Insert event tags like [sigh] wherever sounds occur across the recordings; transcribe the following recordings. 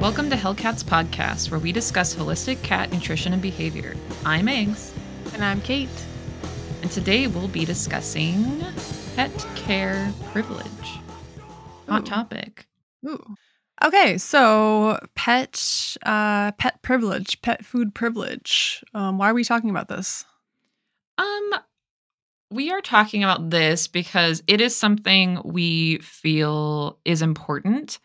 Welcome to Hellcats Podcast, where we discuss holistic cat nutrition and behavior. I'm Eggs, And I'm Kate. and today we'll be discussing pet care privilege. Hot Ooh. topic. Ooh. Okay, so pet uh pet privilege, pet food privilege. Um, why are we talking about this? Um, we are talking about this because it is something we feel is important.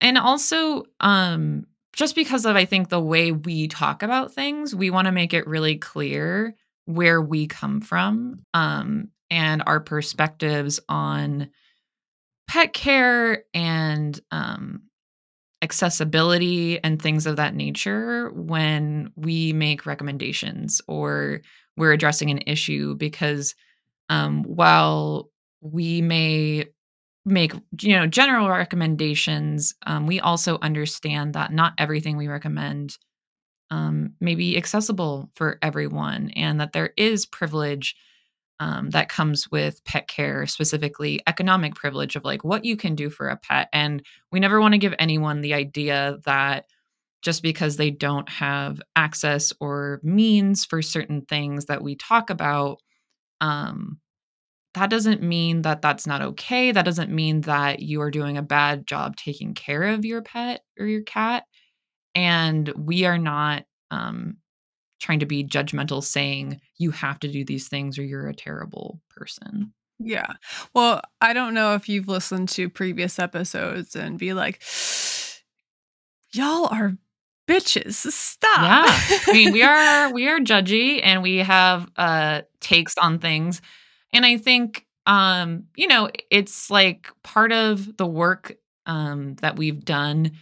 And also, um, just because of I think the way we talk about things, we want to make it really clear where we come from, um, and our perspectives on pet care and um accessibility and things of that nature when we make recommendations or we're addressing an issue because um, while we may make you know general recommendations um, we also understand that not everything we recommend um, may be accessible for everyone and that there is privilege um, that comes with pet care specifically economic privilege of like what you can do for a pet. And we never want to give anyone the idea that just because they don't have access or means for certain things that we talk about um that doesn't mean that that's not okay that doesn't mean that you are doing a bad job taking care of your pet or your cat and we are not um trying to be judgmental saying you have to do these things or you're a terrible person Yeah. Well, I don't know if you've listened to previous episodes and be like, y'all are bitches. Stop. Yeah. I mean, we [laughs] are we are judgy and we have uh takes on things. And I think um, you know, it's like part of the work um that we've done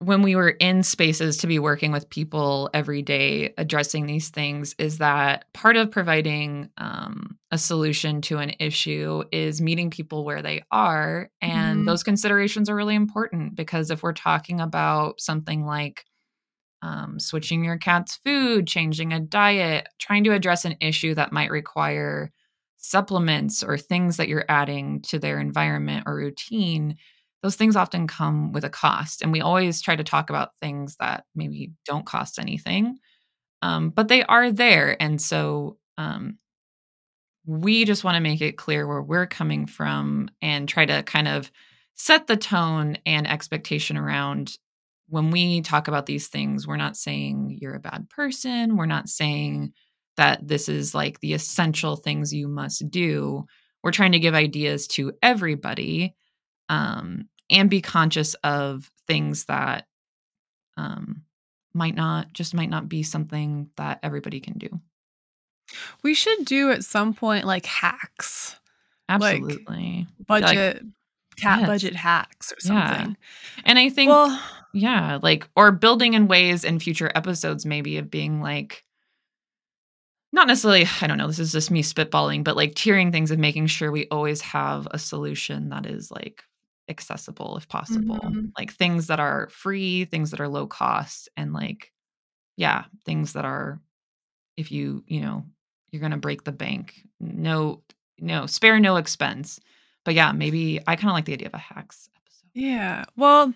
when we were in spaces to be working with people every day addressing these things is that part of providing um, a solution to an issue is meeting people where they are and Mhm. those considerations are really important because if we're talking about something like um, switching your cat's food changing a diet trying to address an issue that might require supplements or things that you're adding to their environment or routine those things often come with a cost and we always try to talk about things that maybe don't cost anything um, but they are there and so um, we just want to make it clear where we're coming from and try to kind of set the tone and expectation around when we talk about these things we're not saying you're a bad person. We're not saying that this is like the essential things you must do. We're trying to give ideas to everybody um, and be conscious of things that um, might not just might not be something that everybody can do. We should do at some point like hacks, Like, Absolutely, budget, cat yes. budget hacks or Yeah. something. and I think Well, yeah, like or building in ways in future episodes maybe of being like not necessarily I don't know, this is just me spitballing, but like tiering things and making sure we always have a solution that is like accessible if possible. Mhm. Like things that are free, things that are low cost and like yeah, things that are if you, you know, you're going to break the bank, no no, spare no expense. But yeah, maybe I kind of like the idea of a hacks episode. Yeah. Well,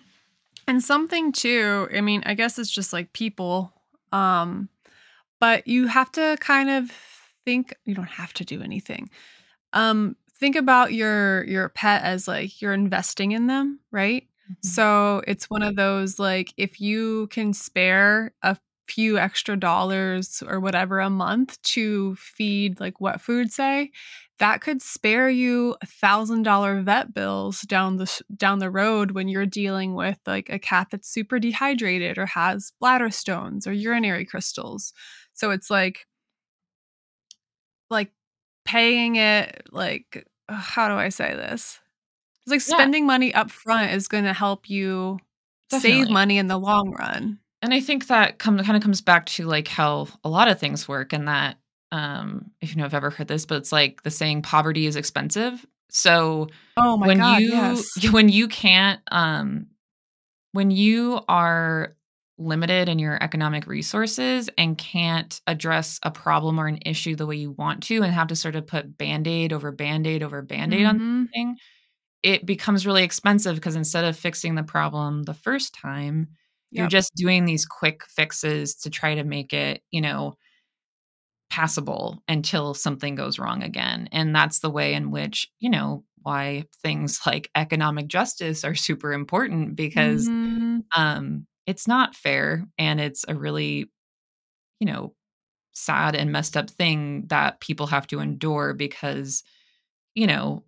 and something too, I mean, I guess it's just like people um but you have to kind of think you don't have to do anything. Um think about your your pet as like you're investing in them, right? Mhm. So it's one of those like if you can spare a few extra dollars or whatever a month to feed like what food say, that could spare you a thousand dollar vet bills down the down the road when you're dealing with like a cat that's super dehydrated or has bladder stones or urinary crystals. So it's like like paying it like how do I say this? It's like Yeah. spending money up front is going to help you save money in the long run. And I think that come, kind of comes back to like how a lot of things work, and that um, if you know, I've ever heard this, but it's like the saying "poverty is expensive." So Oh my when god, you yes. [laughs] when you can't um, when you are limited in your economic resources and can't address a problem or an issue the way you want to, and have to sort of put band aid over band aid over band aid on Mhm. something, it becomes really expensive because instead of fixing the problem the first time, yep. you're just doing these quick fixes to try to make it, you know, passable until something goes wrong again. And that's the way in which, you know, why things [laughs] like economic justice are super important because mm-hmm. um, it's not fair and it's a really, you know, sad and messed up thing that people have to endure because, you know,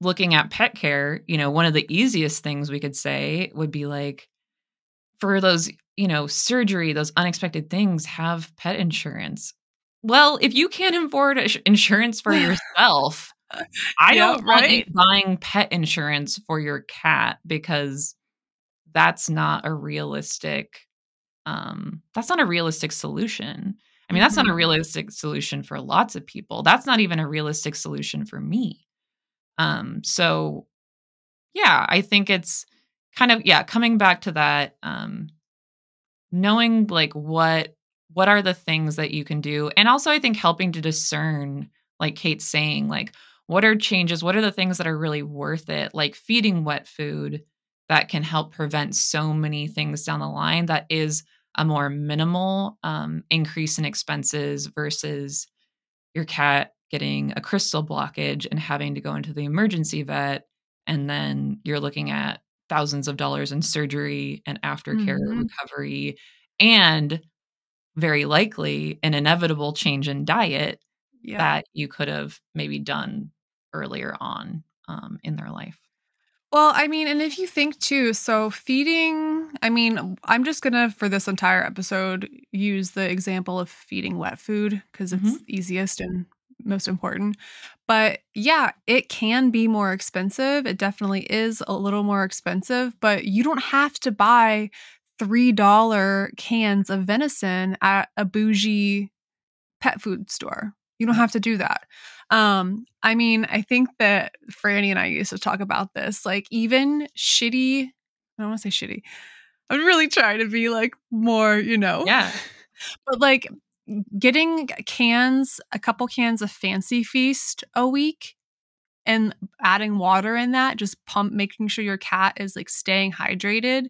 looking at pet care, you know, one of the easiest things we could say would be like, for those, you know, surgery, those unexpected things, have pet insurance. Well, if you can't afford insurance for [laughs] yourself, I yeah, don't right? want buying pet insurance for your cat because that's not a realistic um that's not a realistic solution. I mean, that's mm-hmm. not a mm-hmm. realistic solution for lots of people. That's not even a realistic solution for me. Um so yeah, I think it's kind of yeah, coming back to that um knowing like what what are the things that you can do and also I think helping to discern like Kate's saying like what are changes what are the things that are really worth it like feeding wet food that can help prevent so many things down the line that is a more minimal um, increase in expenses versus your cat getting a crystal blockage and having to go into the emergency vet and then you're looking at thousands of dollars in surgery and aftercare mm-hmm. recovery and very likely an inevitable change in diet yeah. that you could have maybe done earlier on um, in their life. Well, I mean, and if you think too, so feeding, I mean, I'm just going to, for this entire episode, use the example of feeding wet food because it's mm-hmm. easiest and most important. But yeah, it can be more expensive. It definitely is a little more expensive, but you don't have to buy $3 cans of venison at a bougie pet food store. You don't have to do that. Um, I mean, I think that Franny and I used to talk about this. Like, even shitty, I don't want to say shitty. I'm really trying to be like more, you know. Yeah. [laughs] But like getting cans, a couple cans of Fancy Feast a week and adding water in that, just pump, making sure your cat is like staying hydrated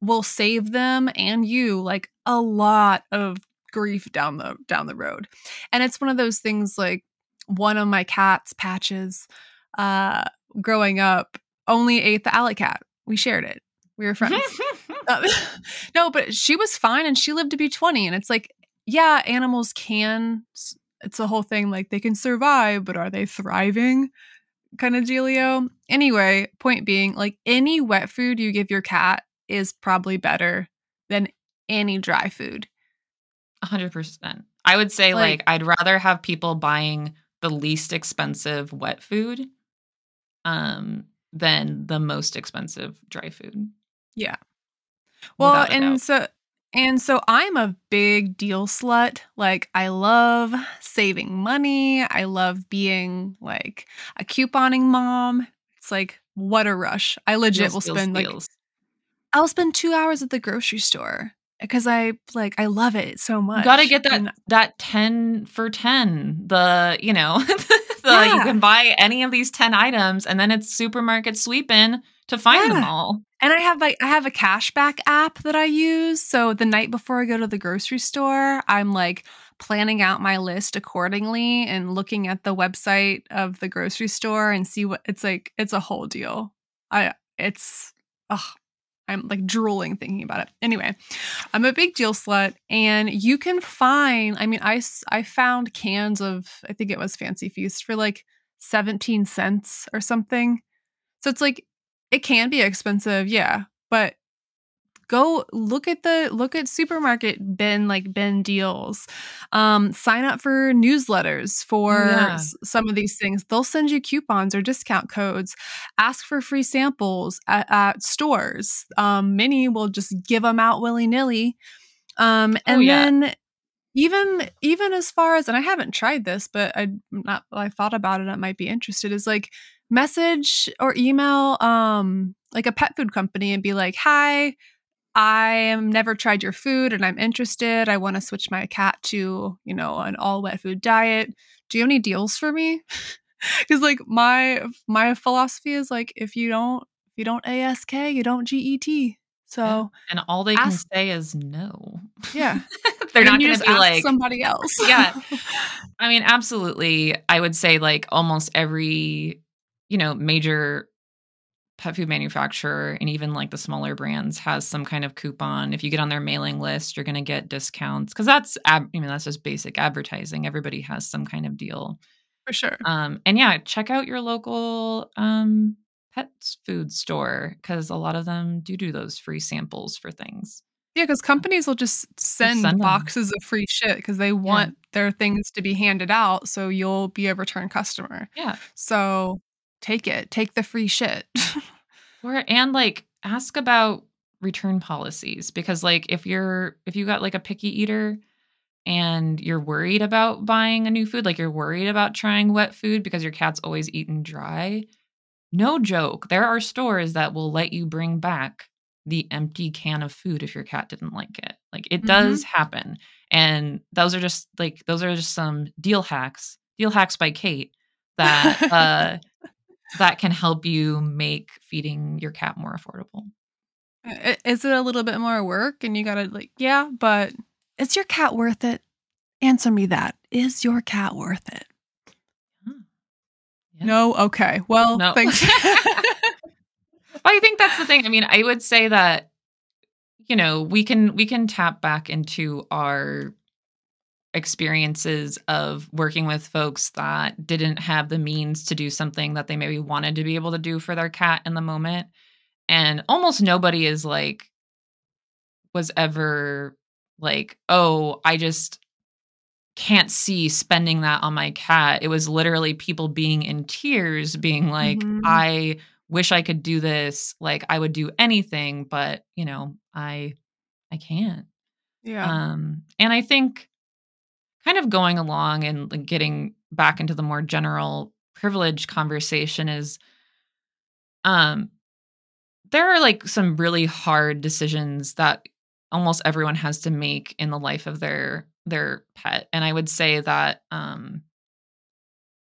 will save them and you like a lot of grief down the down the road. And it's one of those things like one of my cats patches uh growing up only ate the alley cat. We shared it. We were friends. [laughs] uh, [laughs] no, but she was fine and she lived to be 20 and it's like yeah, animals can it's a whole thing like they can survive, but are they thriving? Kind of dealio. Anyway, point being, like any wet food you give your cat is probably better than any dry food. 100%. I would say like, like I'd rather have people buying the least expensive wet food um than the most expensive dry food. Yeah. Well, and so and so I'm a big deal slut. Like I love saving money. I love being like a couponing mom. It's like what a rush. I legit deals, will spend deals, like deals. I'll spend 2 hours at the grocery store because I like I love it so much. You gotta get that and, that ten for ten. The you know, [laughs] the yeah. you can buy any of these ten items, and then it's supermarket sweeping to find yeah. them all. And I have like I have a cashback app that I use. So the night before I go to the grocery store, I'm like planning out my list accordingly and looking at the website of the grocery store and see what it's like. It's a whole deal. I it's oh I'm like drooling thinking about it. Anyway, I'm a big deal slut, and you can find. I mean, I I found cans of I think it was Fancy Feast for like 17 cents or something. So it's like it can be expensive, yeah, but go look at the look at supermarket bin like bin deals. Um sign up for newsletters for yeah. s- some of these things. They'll send you coupons or discount codes. Ask for free samples at, at stores. Um many will just give them out willy-nilly. Um oh, and oh, yeah. then even even as far as and i haven't tried this but i not i thought about it i might be interested is like message or email um like a pet food company and be like hi I am never tried your food and I'm interested. I want to switch my cat to, you know, an all wet food diet. Do you have any deals for me? [laughs] Because like my my philosophy is like if you don't if you don't ASK, you don't GET. So. And all they can ask- say is no. Yeah. [laughs] They're not going to be like, somebody else. Yeah. [laughs] I mean, absolutely. I would say like almost every, you know, major pet food manufacturer and even like the smaller brands has some kind of coupon. If you get on their mailing list, you're going to get discounts because that's, ab- I mean, that's just basic advertising. Everybody has some kind of deal. for sure. Um, and yeah, check out your local um, pet food store because a lot of them do do those free samples for things. Yeah, because companies will just send, send boxes of free shit because they want their things to be handed out, so you'll be a return customer. Yeah. So take it, take the free shit. [laughs] Or and like ask about return policies because like if you're if you got like a picky eater and you're worried about buying a new food, like you're worried about trying wet food because your cat's always eaten dry, no joke. There are stores that will let you bring back the empty can of food if your cat didn't like it. Like it does happen. And those are just like those are just some deal hacks. Deal hacks by Kate that [laughs] uh that can help you make feeding your cat more affordable. Is it a little bit more work? And you gotta like, yeah, but is your cat worth it? Answer me that. Is your cat worth it? Yeah. No. Okay. Well, No. thanks. [laughs] I think that's the thing. I mean, I would say that you know, we can we can tap back into our experiences of working with folks that didn't have the means to do something that they maybe wanted to be able to do for their cat in the moment. And almost nobody is like was ever like, "Oh, I just can't see spending that on my cat." It was literally people being in tears being like, Mhm. "I wish I could do this. Like I would do anything, but, you know, I I can't." yeah. Um, and I think kind of going along and like, getting back into the more general privilege conversation is um there are like some really hard decisions that almost everyone has to make in the life of their their pet. And i would say that um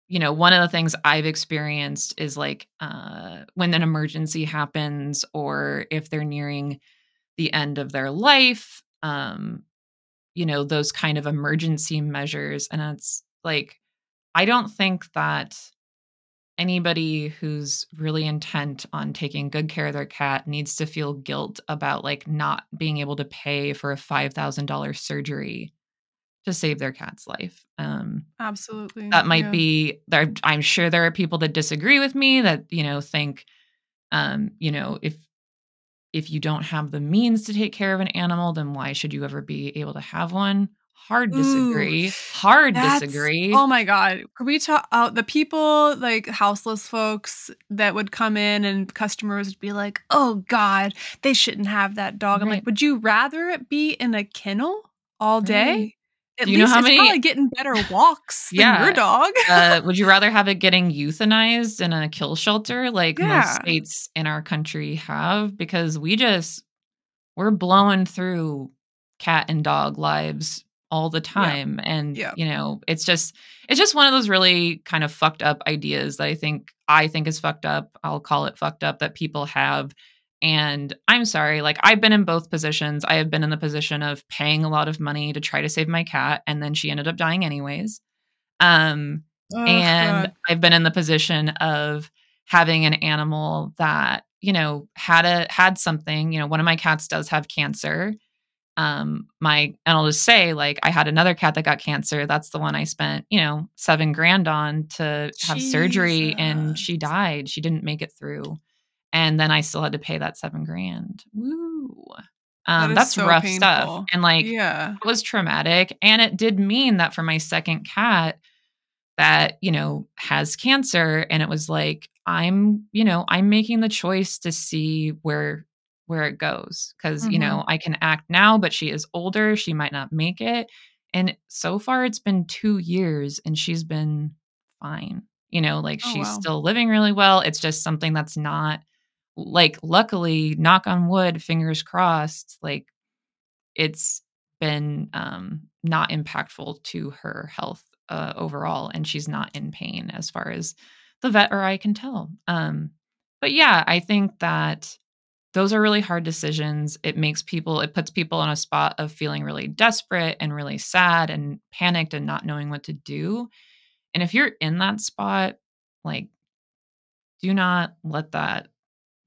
you know one of the things i've experienced is like uh when an emergency happens or if they're nearing the end of their life um you know those kind of emergency measures and it's like i don't think that anybody who's really intent on taking good care of their cat needs to feel guilt about like not being able to pay for a $5000 surgery to save their cat's life um Absolutely. that might yeah. be there i'm sure there are people that disagree with me that you know think um you know if if you don't have the means to take care of an animal then why should you ever be able to have one hard disagree Ooh, hard disagree Oh my god! Could we talk? Uh, the people like houseless folks that would come in and customers would be like, "Oh God, they shouldn't have that dog." I'm Right. like, "Would you rather it be in a kennel all day? Right. At you know how it's many- probably getting better walks than Yeah. your dog." uh, [laughs] would you rather have it getting euthanized in a kill shelter like Yeah. most states in our country have? Because we just we're blowing through cat and dog lives all the time, and Yeah. you know it's just it's just one of those really kind of fucked up ideas that I think I think is fucked up. I'll call it fucked up that people have. And I'm sorry, like I've been in both positions. I have been in the position of paying a lot of money to try to save my cat, and then she ended up dying anyways. Um, Oh, and God. I've been in the position of having an animal that you know had a had something. You know, one of my cats does have cancer. Um, my and I'll just say like I had another cat that got cancer. That's the one I spent you know seven grand on to have surgery, and she died. She didn't make it through, and then I still had to pay that seven grand. Woo. Um, is that's so rough painful. stuff, and like yeah, it was traumatic and it did mean that for my second cat that you know has cancer and it was like i'm you know i'm making the choice to see where where it goes because you know i can act now but she is older she might not make it and so far it's been two years and she's been fine you know like Oh, she's wow. still living really well it's just something that's not like luckily knock on wood fingers crossed like it's been um not impactful to her health uh, overall, and she's not in pain as far as the vet or I can tell. Um, but yeah, I think that those are really hard decisions. It makes people, it puts people on a spot of feeling really desperate and really sad and panicked and not knowing what to do. And if you're in that spot, like, do not let that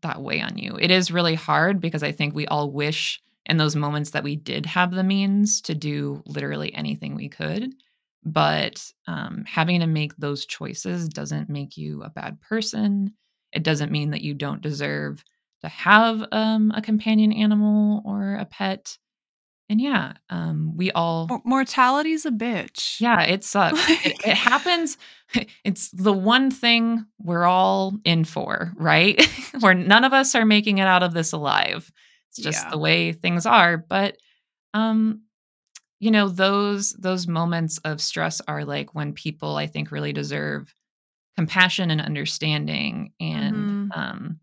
that weigh on you. It is really hard because I think we all wish in those moments that we did have the means to do literally anything we could. But um, having to make those choices doesn't make you a bad person. It doesn't mean that you don't deserve to have um, a companion animal or a pet. And yeah, um, we all mortality's a bitch. Yeah, it [laughs] sucks. it, it happens. [laughs] It's the one thing we're all in for, right? [laughs] Where none of us are making it out of this alive. It's just yeah. the way things are. But um, you know, those those moments of stress are like when people I think really deserve compassion and understanding and mm-hmm. um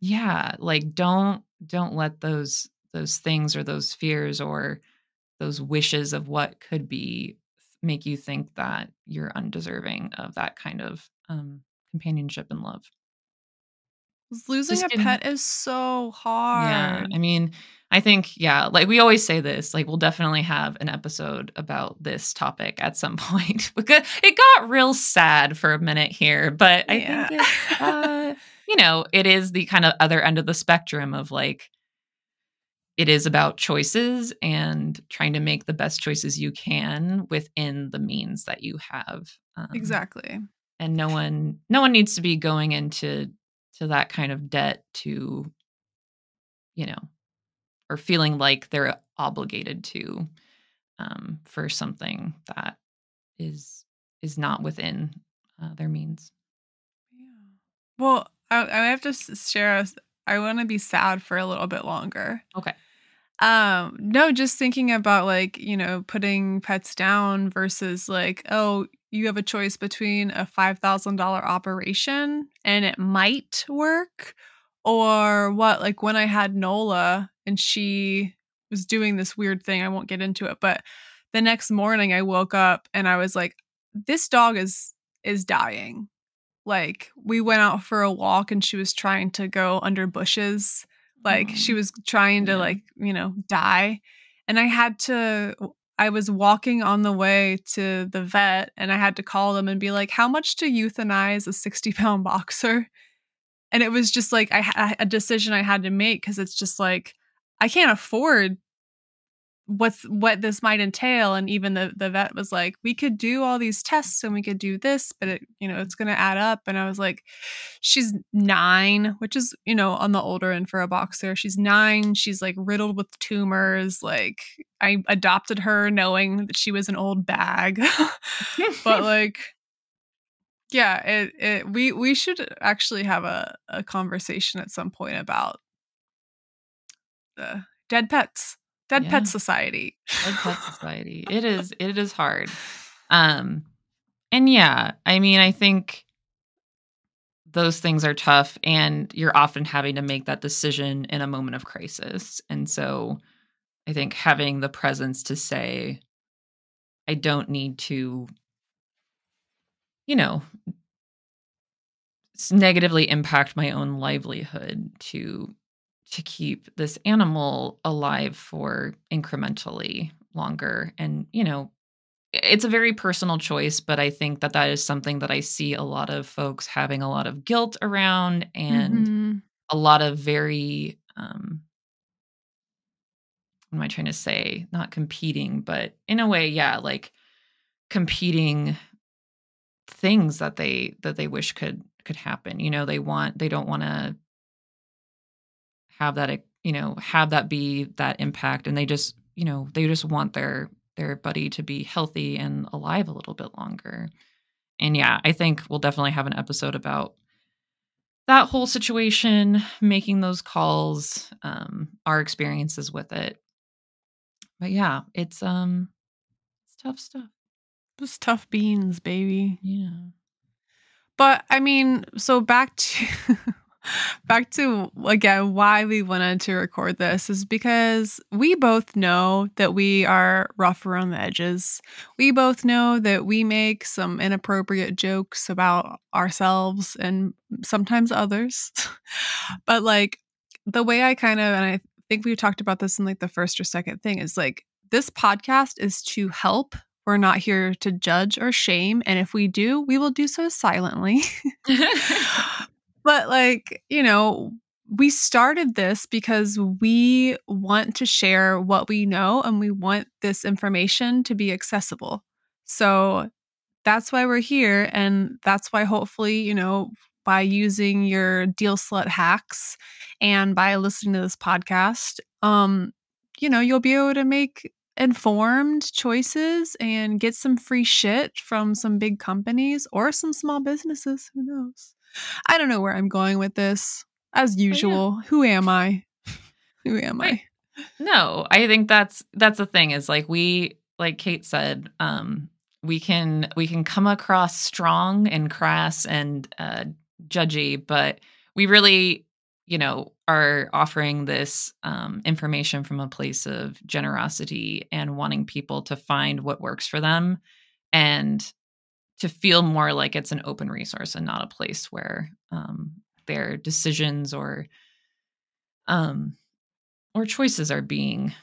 yeah like don't don't let those those things or those fears or those wishes of what could be make you think that you're undeserving of that kind of um, companionship and love losing Just a pet is so hard yeah i mean i think yeah like we always say this like we'll definitely have an episode about this topic at some [laughs] point because it got real sad for a minute here but i yeah. think uh, you know, it is the kind of other end of the spectrum of like, it is about choices and trying to make the best choices you can within the means that you have. Um, exactly. And no one, no one needs to be going into to that kind of debt to, you know, or feeling like they're obligated to um, for something that is is not within uh, their means. Yeah. Well, I, I have to share. us. I want to be sad for a little bit longer. Okay. Um, no, just thinking about like, you know, putting pets down versus like, oh, you have a choice between a $5,000 operation and it might work or what like when I had Nola and she was doing this weird thing, I won't get into it, but the next morning I woke up and I was like this dog is is dying like we went out for a walk and she was trying to go under bushes. Like oh, she mm. was trying to yeah. like you know die. And i had to i was walking on the way to the vet and i had to call them and be like how much to euthanize a 60 pound boxer? And it was just like i a decision i had to make because it's just like i can't afford what's what this might entail and even the the vet was like we could do all these tests and we could do this but it you know it's going to add up. And i was like she's 9 which is you know on the older end for a boxer. She's 9 she's like riddled with tumors. Like i adopted her knowing that she was an old bag. [laughs] But [laughs] like yeah it, it we we should actually have a a conversation at some point about the dead pets Dead yeah. Pet Society. Dead Pet [laughs] Society. It is it is hard. Um and yeah, I mean, I think those things are tough and you're often having to make that decision in a moment of crisis. And so I think having the presence to say I don't need to you know negatively impact my own livelihood to to keep this animal alive for incrementally longer. And you know it's a very personal choice but i think that that is something that i see a lot of folks having a lot of guilt around and mm-hmm. a lot of very um what am i trying to say? Not competing but in a way yeah like competing things that they that they wish could could happen. You know they want they don't want to have that you know have that be that impact and they just you know they just want their their buddy to be healthy and alive a little bit longer. And yeah i think we'll definitely have an episode about that whole situation making those calls um our experiences with it. But yeah it's um it's tough stuff. It's tough beans baby. Yeah. But i mean so back to [laughs] [laughs] back to again why we wanted to record this is because we both know that we are rough around the edges. We both know that we make some inappropriate jokes about ourselves and sometimes others. [laughs] but like the way I kind of and I think we talked about this in like the first or second thing is like this podcast is to help we're not here to judge or shame. And if we do, we will do so silently. [laughs] but, like, you know, we started this because we want to share what we know and we want this information to be accessible. So that's why we're here. And that's why, hopefully, you know, by using your deal slut hacks and by listening to this podcast, um, you know, you'll be able to make informed choices and get some free shit from some big companies or some small businesses. Who knows? I don't know where I'm going with this. As usual, yeah. who am I? [laughs] who am I? No, I think that's that's the thing is like we like Kate said, um we can we can come across strong and crass and uh judgy, but we really you know, are offering this um, information from a place of generosity and wanting people to find what works for them and to feel more like it's an open resource and not a place where um, their decisions or um, or choices are being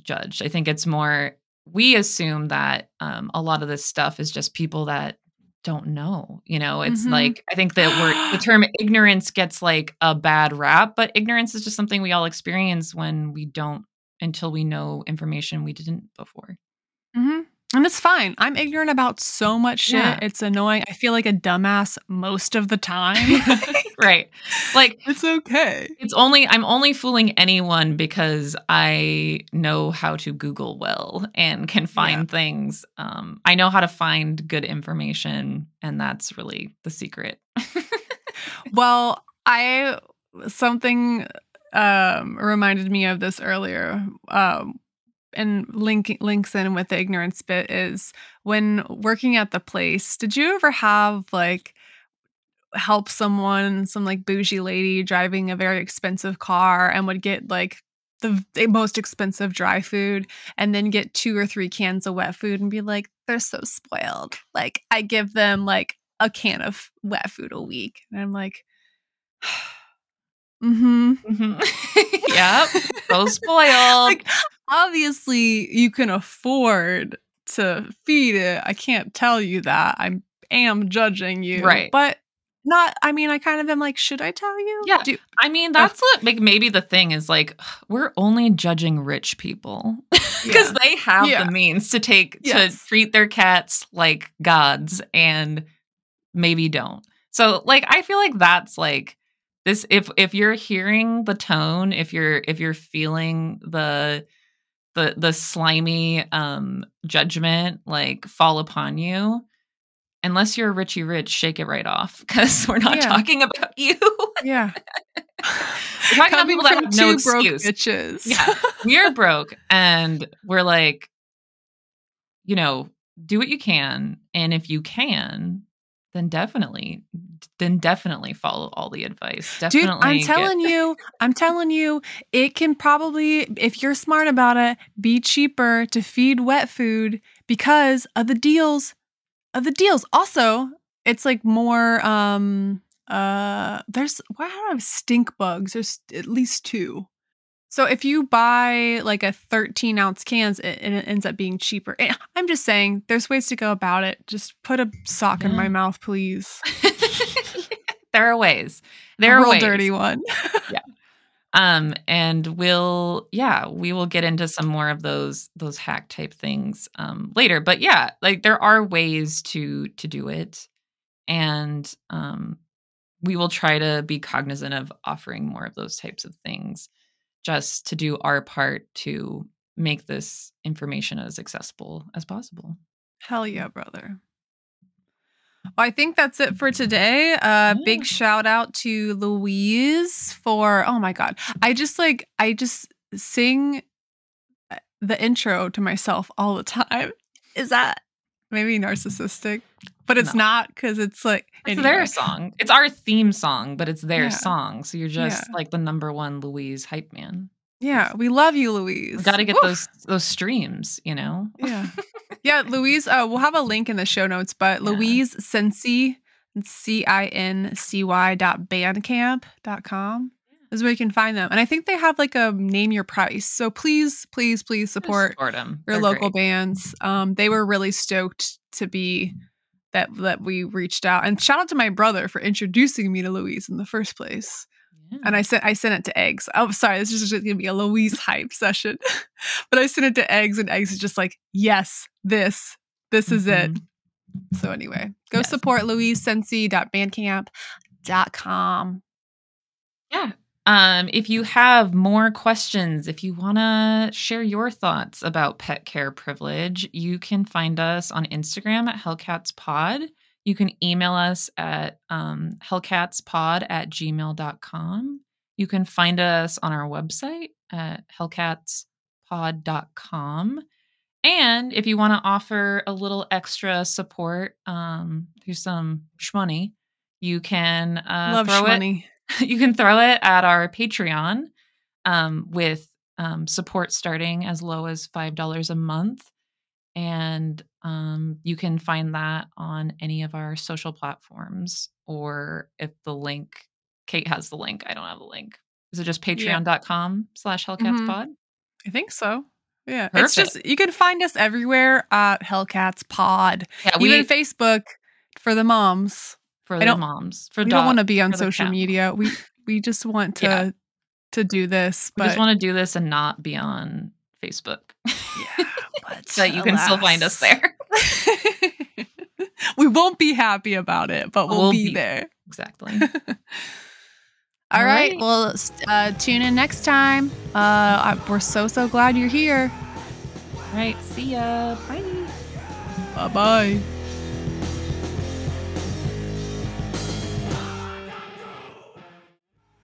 judged. I think it's more we assume that um, a lot of this stuff is just people that don't know you know it's mm-hmm. like i think that word the term [gasps] ignorance gets like a bad rap but ignorance is just something we all experience when we don't until we know information we didn't before mm-hmm. And it's fine. I'm ignorant about so much shit. Yeah. It's annoying. I feel like a dumbass most of the time. [laughs] [laughs] right. Like it's okay. It's only I'm only fooling anyone because I know how to Google well and can find yeah. things. Um I know how to find good information and that's really the secret. [laughs] well, I something um reminded me of this earlier. Um and link links in with the ignorance bit is when working at the place did you ever have like help someone some like bougie lady driving a very expensive car and would get like the, the most expensive dry food and then get two or three cans of wet food and be like they're so spoiled. Like i give them like a can of wet food a week. And i'm like [sighs] mm-hmm, mm-hmm. [laughs] yep. [laughs] So spoiled. Like obviously you can afford to feed it. I can't tell you that. I am judging you. Right. But not I mean I kind of am like should I tell you? Yeah. Do, I mean that's uh, like maybe the thing is like [sighs] we're only judging rich people [laughs] because yeah. they have yeah. the means to take yes. to treat their cats like gods and maybe don't. So like I feel like that's like this if if you're hearing the tone, if you're if you're feeling the the the slimy um judgment like fall upon you unless you're Richie Rich, shake it right off [laughs] because we're not yeah. talking about you. yeah. [laughs] we're talking about people that have no excuse. bitches. yeah. We're broke and we're like, you know, do what you can. And if you can, then definitely then definitely follow all the advice. Definitely Dude, I'm telling get- you, I'm telling you, it can probably, if you're smart about it, be cheaper to feed wet food because of the deals. Of the deals. Also, it's like more um uh there's why do I have stink bugs? There's at least two. So if you buy like a 13 ounce cans, it, it ends up being cheaper. [laughs] I'm just saying, there's ways to go about it. Just put a sock yeah. in my mouth, please. [laughs] there are ways. There a are ways. dirty one. [laughs] yeah. Um, and we'll yeah, we will get into some more of those those hack type things um later. But yeah, like there are ways to to do it. And um we will try to be cognizant of offering more of those types of things just to do our part to make this information as accessible as possible. Hell yeah, brother. Well, I think that's it for today. Uh yeah. big shout out to Louise for oh my god. I just like I just sing uh, the intro to myself all the time. Is that maybe narcissistic, but it's No. not because it's like It's anyway. their song. It's our theme song, but it's their Yeah. song. So you're just Yeah. like the number one Louise hype man. Yeah, we love you, Louise. Got to get Woof. those those streams, you know. Yeah. [laughs] Yeah, Louise, uh, we'll have a link in the show notes, but Yeah. Louise Cincy, C I N C Y dot bandcamp dot com is where you can find them. And I think they have like a name your price. So please, please, please support support them. your local bands. Um, they were really stoked to be that that we reached out. And shout out to my brother for introducing me to Louise in the first place. And I sent I sent it to Eggs. Oh, sorry, this is just gonna be a Louise hype session. [laughs] but I sent it to Eggs, and Eggs is just like, yes, this, this is it. Mhm. So anyway, go Yes. support louisecincy.bandcamp.com. Yeah. Um, if you have more questions, if you want to share your thoughts about pet care privilege, you can find us on Instagram at HellcatsPod. You can email us at um, hellcatspod at gmail.com. You can find us on our website at hellcatspod.com. And if you want to offer a little extra support um, through some shmoney, you can uh, Love throw it money. [laughs] you can throw it at our Patreon um, with um, support starting as low as $5 a month. And um, you can find that on any of our social platforms, or if the link, Kate has the link. I don't have the link. Is it just patreon.com slash hellcatspod? I think so. Yeah, it's just you can find us everywhere at Hellcats Pod, Yeah, we, even Facebook for the moms. For the moms, for we don't want to be on social media. We we just want to Yeah. to do this, We just want to do this and not be on Facebook. yeah, [laughs] but so you can still find us there. [laughs] we won't be happy about it, but we'll, We'll be, be- there. Exactly. All [laughs] All right. right. Well, uh, tune in next time. Uh, I- we're so so glad you're here. All right. See ya. Bye. Bye bye.